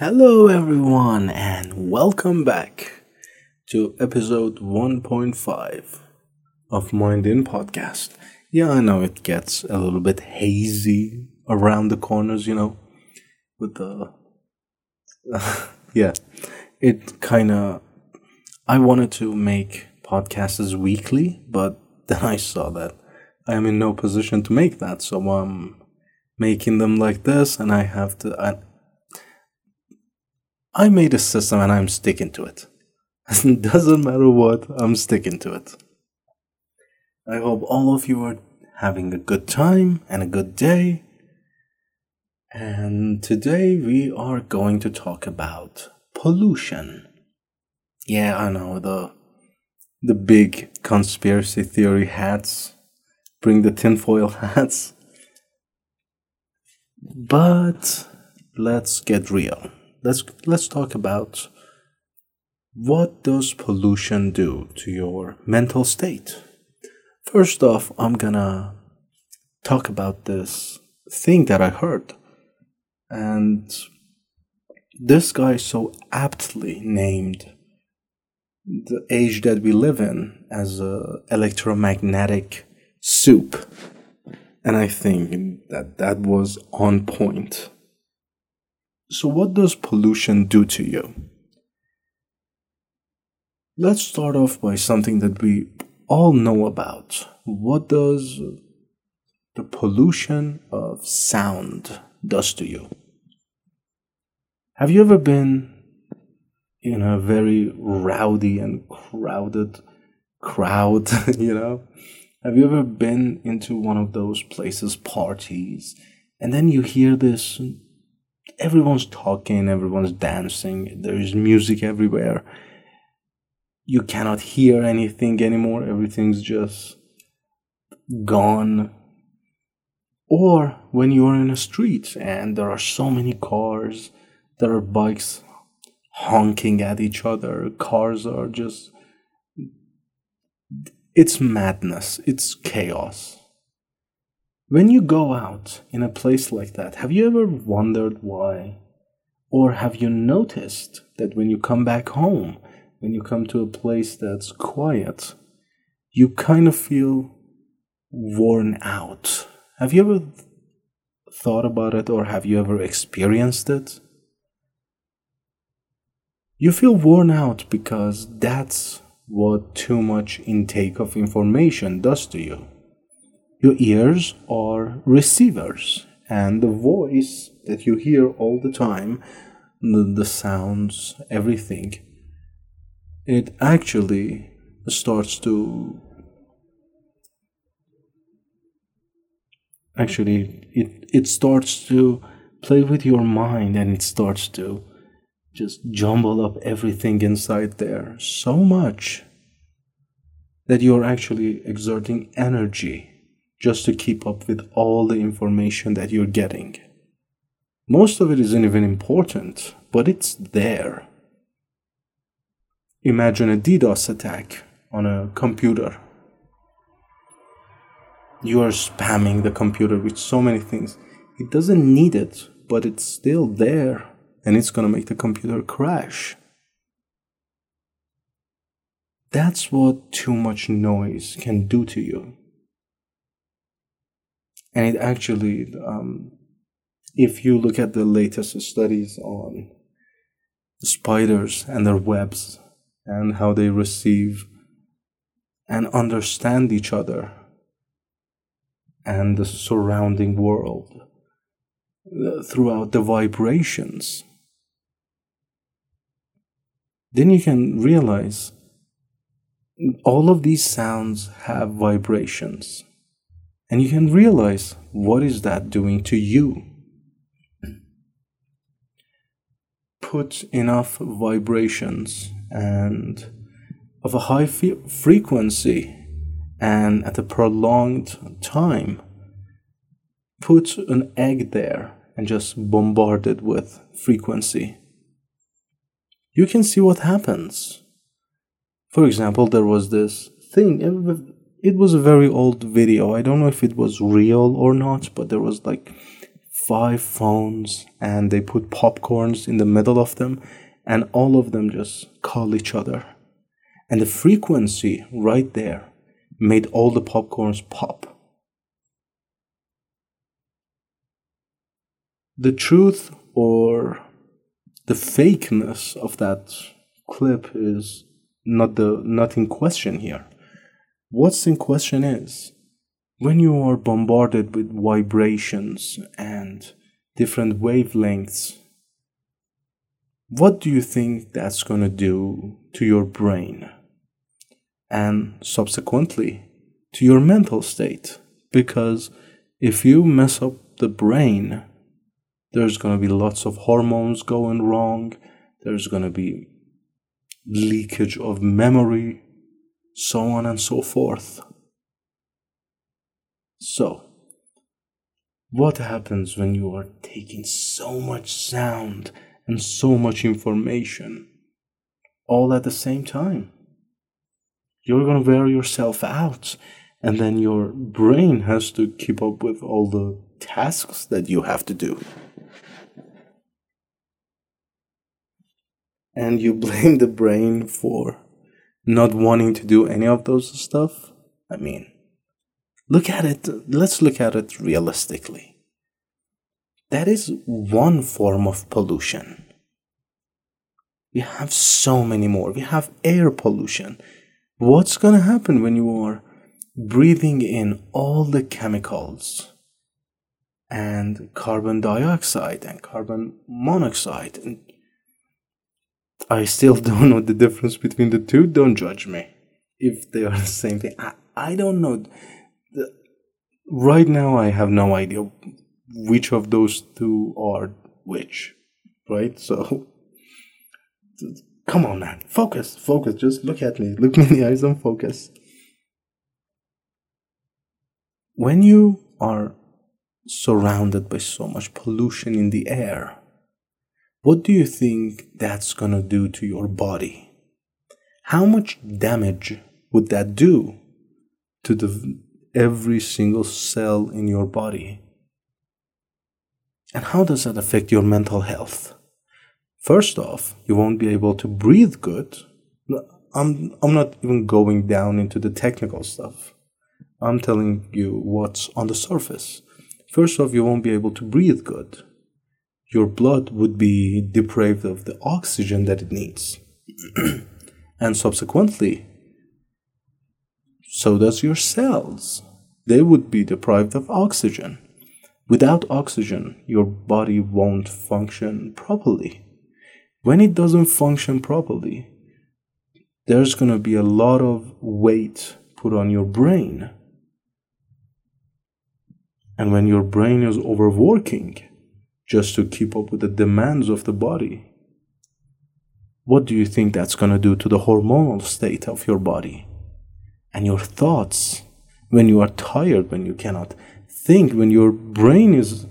Hello, everyone, and welcome back to episode 1.5 of Mind In Podcast. Yeah, I know it gets a little bit hazy around the corners, you know, with the. yeah, it kind of. I wanted to make podcasts as weekly, but then I saw that I am in no position to make that, so I'm making them like this, and I have to. I, I made a system and I'm sticking to it. it doesn't matter what, I'm sticking to it. I hope all of you are having a good time and a good day. And today we are going to talk about pollution. Yeah, I know the the big conspiracy theory hats. Bring the tinfoil hats. But let's get real let's let's talk about what does pollution do to your mental state. First off, I'm gonna talk about this thing that I heard, and this guy so aptly named the age that we live in as a electromagnetic soup. And i think that that was on point so, what does pollution do to you? Let's start off by something that we all know about. What does the pollution of sound does to you? Have you ever been in a very rowdy and crowded crowd, you know? Have you ever been into one of those places, parties, and then you hear this everyone's talking, everyone's dancing, there's music everywhere. You cannot hear anything anymore, everything's just gone. Or when you're in a street and there are so many cars, there are bikes honking at each other, cars are just. It's madness, it's chaos. When you go out in a place like that, have you ever wondered why? Or have you noticed that when you come back home, when you come to a place that's quiet, you kind of feel worn out? Have you ever thought about it or have you ever experienced it? You feel worn out because that's what too much intake of information does to you. Your ears are receivers, and the voice that you hear all the time, the, the sounds, everything, it actually starts to actually it it starts to play with your mind and it starts to just jumble up everything inside there so much that you're actually exerting energy just to keep up with all the information that you're getting. Most of it isn't even important, but it's there. Imagine a DDoS attack on a computer. You are spamming the computer with so many things. It doesn't need it, but it's still there and it's going to make the computer crash. That's what too much noise can do to you and it actually um, if you look at the latest studies on spiders and their webs and how they receive and understand each other and the surrounding world uh, throughout the vibrations then you can realize all of these sounds have vibrations and you can realize what is that doing to you. Put enough vibrations and of a high frequency and at a prolonged time put an egg there and just bombard it with frequency. You can see what happens. For example there was this thing it was a very old video. I don't know if it was real or not, but there was like five phones and they put popcorns in the middle of them and all of them just call each other. And the frequency right there made all the popcorns pop. The truth or the fakeness of that clip is not the not in question here. What's in question is when you are bombarded with vibrations and different wavelengths, what do you think that's going to do to your brain? And subsequently to your mental state? Because if you mess up the brain, there's going to be lots of hormones going wrong, there's going to be leakage of memory, so on and so forth. So, what happens when you are taking so much sound and so much information all at the same time? You're gonna wear yourself out, and then your brain has to keep up with all the tasks that you have to do. And you blame the brain for not wanting to do any of those stuff? I mean, look at it, let's look at it realistically. That is one form of pollution. We have so many more. We have air pollution. What's going to happen when you are breathing in all the chemicals and carbon dioxide and carbon monoxide and I still don't know the difference between the two. Don't judge me if they are the same thing. I, I don't know. The, right now, I have no idea which of those two are which. Right? So, come on, man. Focus. Focus. Just look at me. Look me in the eyes and focus. When you are surrounded by so much pollution in the air, what do you think that's gonna do to your body? How much damage would that do to the every single cell in your body? And how does that affect your mental health? First off, you won't be able to breathe good. I'm, I'm not even going down into the technical stuff. I'm telling you what's on the surface. First off, you won't be able to breathe good your blood would be deprived of the oxygen that it needs. and subsequently, so does your cells. They would be deprived of oxygen. Without oxygen, your body won't function properly. When it doesn't function properly, there's going to be a lot of weight put on your brain. And when your brain is overworking, just to keep up with the demands of the body. What do you think that's going to do to the hormonal state of your body? And your thoughts when you are tired, when you cannot think, when your brain is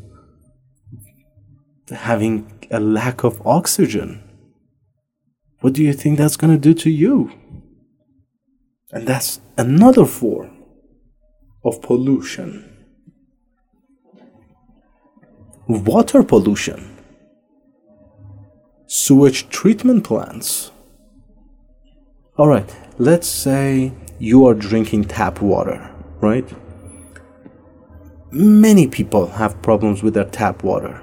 having a lack of oxygen? What do you think that's going to do to you? And that's another form of pollution water pollution, sewage treatment plants. All right, let's say you are drinking tap water, right? Many people have problems with their tap water.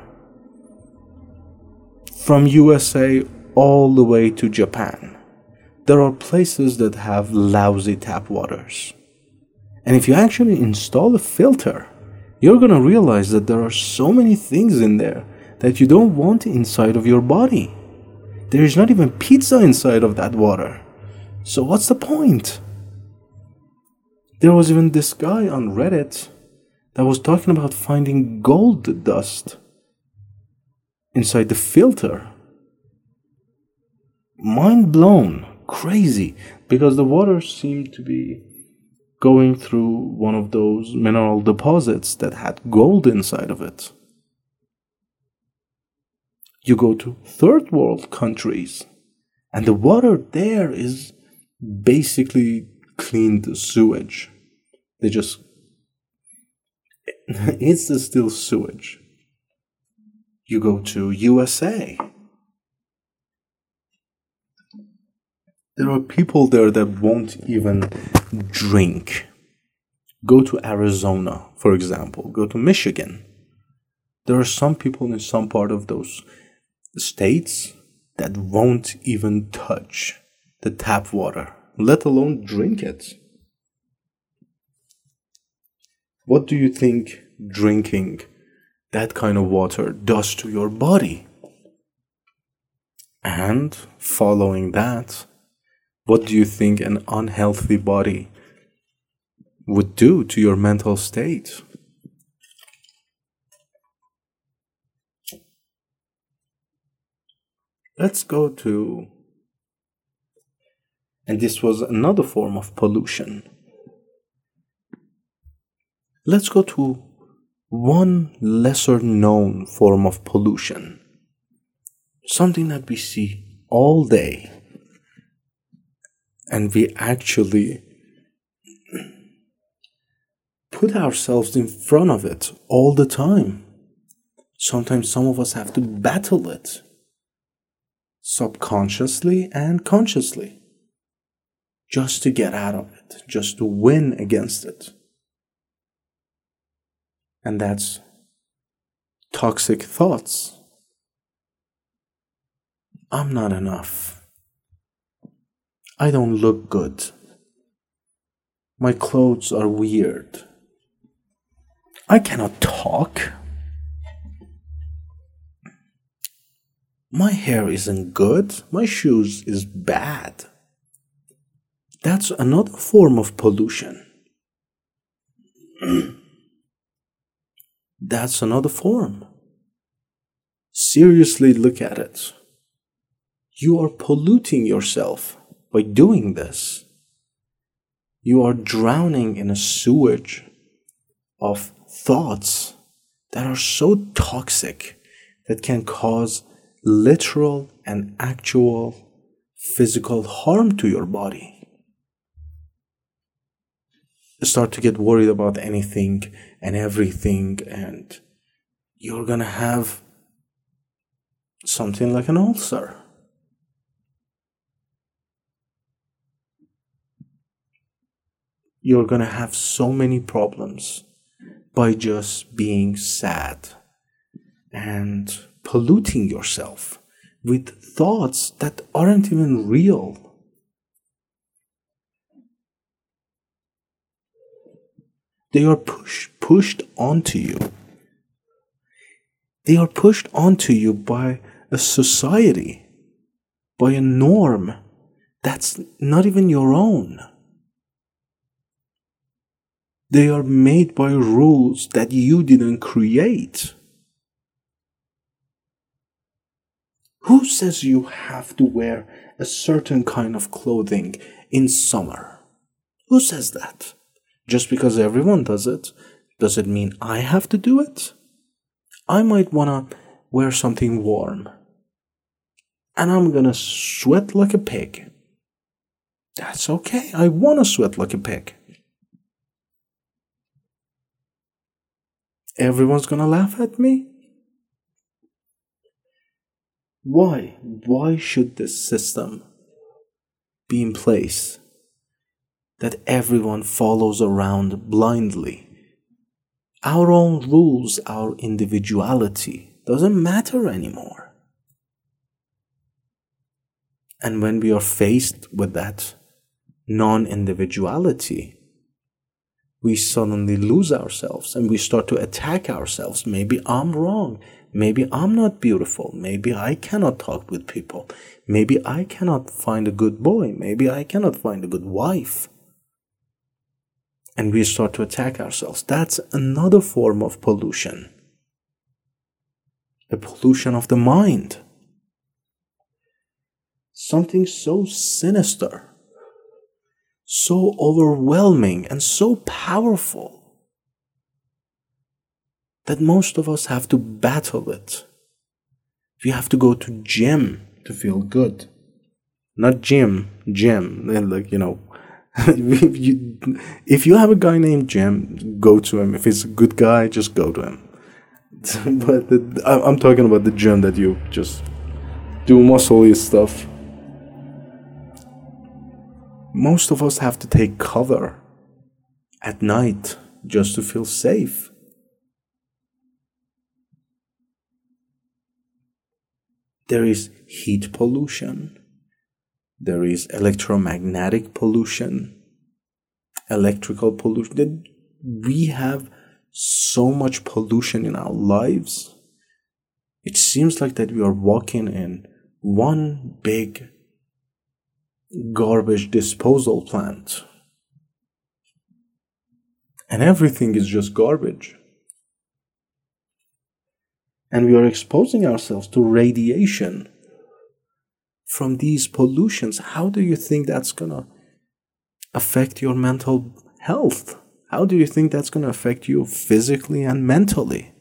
From USA all the way to Japan, there are places that have lousy tap waters. And if you actually install a filter, you're going to realize that there are so many things in there that you don't want inside of your body. There is not even pizza inside of that water. So, what's the point? There was even this guy on Reddit that was talking about finding gold dust inside the filter. Mind blown, crazy, because the water seemed to be going through one of those mineral deposits that had gold inside of it. You go to third world countries, and the water there is basically cleaned sewage. They just. it's still sewage. You go to USA. There are people there that won't even drink. Go to Arizona, for example, go to Michigan. There are some people in some part of those states that won't even touch the tap water, let alone drink it. What do you think drinking that kind of water does to your body? And following that, what do you think an unhealthy body would do to your mental state? Let's go to, and this was another form of pollution. Let's go to one lesser known form of pollution, something that we see all day, and we actually put ourselves in front of it all the time. Sometimes some of us have to battle it subconsciously and consciously just to get out of it, just to win against it. And that's toxic thoughts. I'm not enough. I don't look good. My clothes are weird. I cannot talk. My hair isn't good. My shoes is bad. That's another form of pollution. That's another form. Seriously look at it. You are polluting yourself by doing this. You are drowning in a sewage of thoughts that are so toxic that can cause literal and actual physical harm to your body. Start to get worried about anything and everything, and you're gonna have something like an ulcer. You're gonna have so many problems by just being sad and polluting yourself with thoughts that aren't even real. They are push, pushed onto you. They are pushed onto you by a society, by a norm that's not even your own. They are made by rules that you didn't create. Who says you have to wear a certain kind of clothing in summer? Who says that? Just because everyone does it, does it mean I have to do it? I might wanna wear something warm. And I'm gonna sweat like a pig. That's okay. I wanna sweat like a pig. Everyone's gonna laugh at me? Why? Why should this system be in place that everyone follows around blindly? Our own rules, our individuality doesn't matter anymore. And when we are faced with that non individuality, we suddenly lose ourselves and we start to attack ourselves. Maybe I'm wrong. Maybe I'm not beautiful. Maybe I cannot talk with people. Maybe I cannot find a good boy. Maybe I cannot find a good wife. And we start to attack ourselves. That's another form of pollution. The pollution of the mind. Something so sinister, so overwhelming, and so powerful that most of us have to battle it. We have to go to gym to feel good. Not gym, gym. Like, you know, if you have a guy named Jim, go to him. If he's a good guy, just go to him. but the, I'm talking about the gym that you just do muscle stuff. Most of us have to take cover at night just to feel safe. There is heat pollution. There is electromagnetic pollution, electrical pollution. We have so much pollution in our lives. It seems like that we are walking in one big garbage disposal plant. And everything is just garbage. And we are exposing ourselves to radiation from these pollutions. How do you think that's to affect your mental health? How do you think that's to affect you physically and mentally?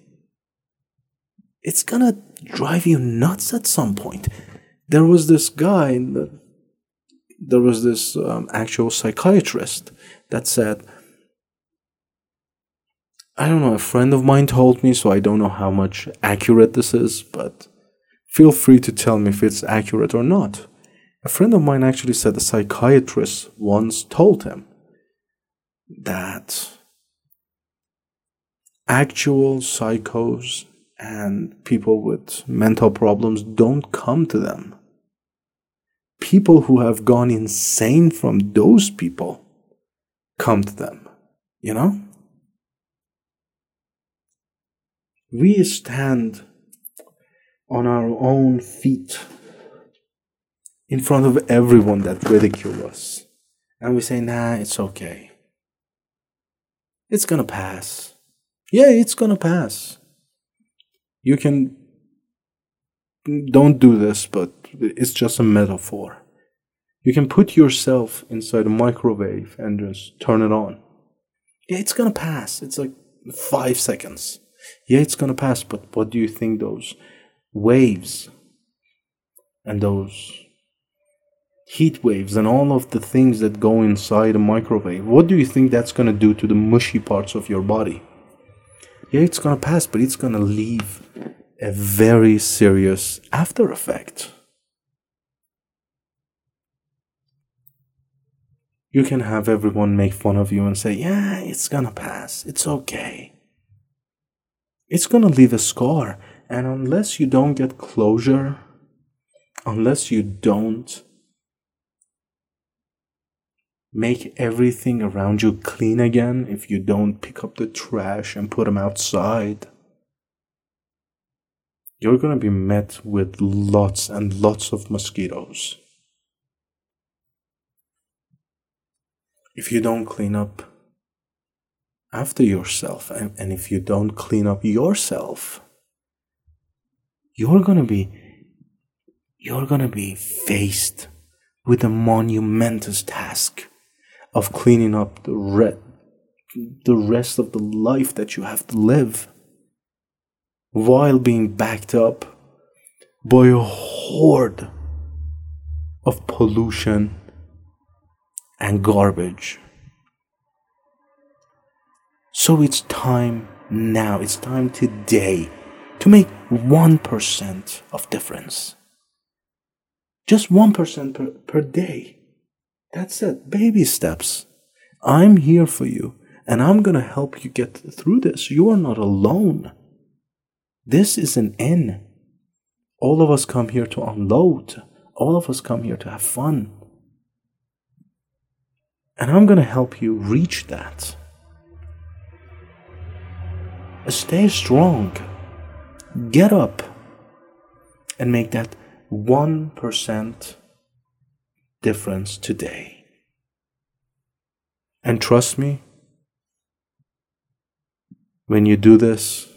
It's to drive you nuts at some point. There was this guy, there was this um, actual psychiatrist that said, I don't know, a friend of mine told me, so I don't know how much accurate this is, but feel free to tell me if it's accurate or not. A friend of mine actually said a psychiatrist once told him that actual psychos and people with mental problems don't come to them. People who have gone insane from those people come to them, you know? We stand on our own feet in front of everyone that ridicule us. And we say, nah, it's okay. It's gonna pass. Yeah, it's gonna pass. You can. Don't do this, but it's just a metaphor. You can put yourself inside a microwave and just turn it on. Yeah, it's gonna pass. It's like five seconds. Yeah, it's gonna pass, but what do you think those waves and those heat waves and all of the things that go inside a microwave, what do you think that's to do to the mushy parts of your body? Yeah, it's to pass, but it's to leave a very serious after effect. You can have everyone make fun of you and say, Yeah, it's gonna pass. It's okay. It's gonna leave a scar. And unless you don't get closure, unless you don't make everything around you clean again if you don't pick up the trash and put them outside. You're to be met with lots and lots of mosquitoes. If you don't clean up after yourself, and, and if you don't clean up yourself, you're to be you're to be faced with a monumentous task of cleaning up the, re- the rest of the life that you have to live while being backed up by a horde of pollution and garbage. So it's time now, it's time today to make 1% of difference. Just 1% per, per day. That's it. Baby steps. I'm here for you and I'm going to help you get through this. You are not alone. This is an inn. All of us come here to unload. All of us come here to have fun. And I'm going to help you reach that. Stay strong. Get up and make that 1% difference today. And trust me, when you do this,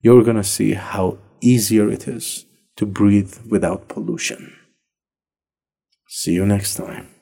you're going to see how easier it is to breathe without pollution. See you next time.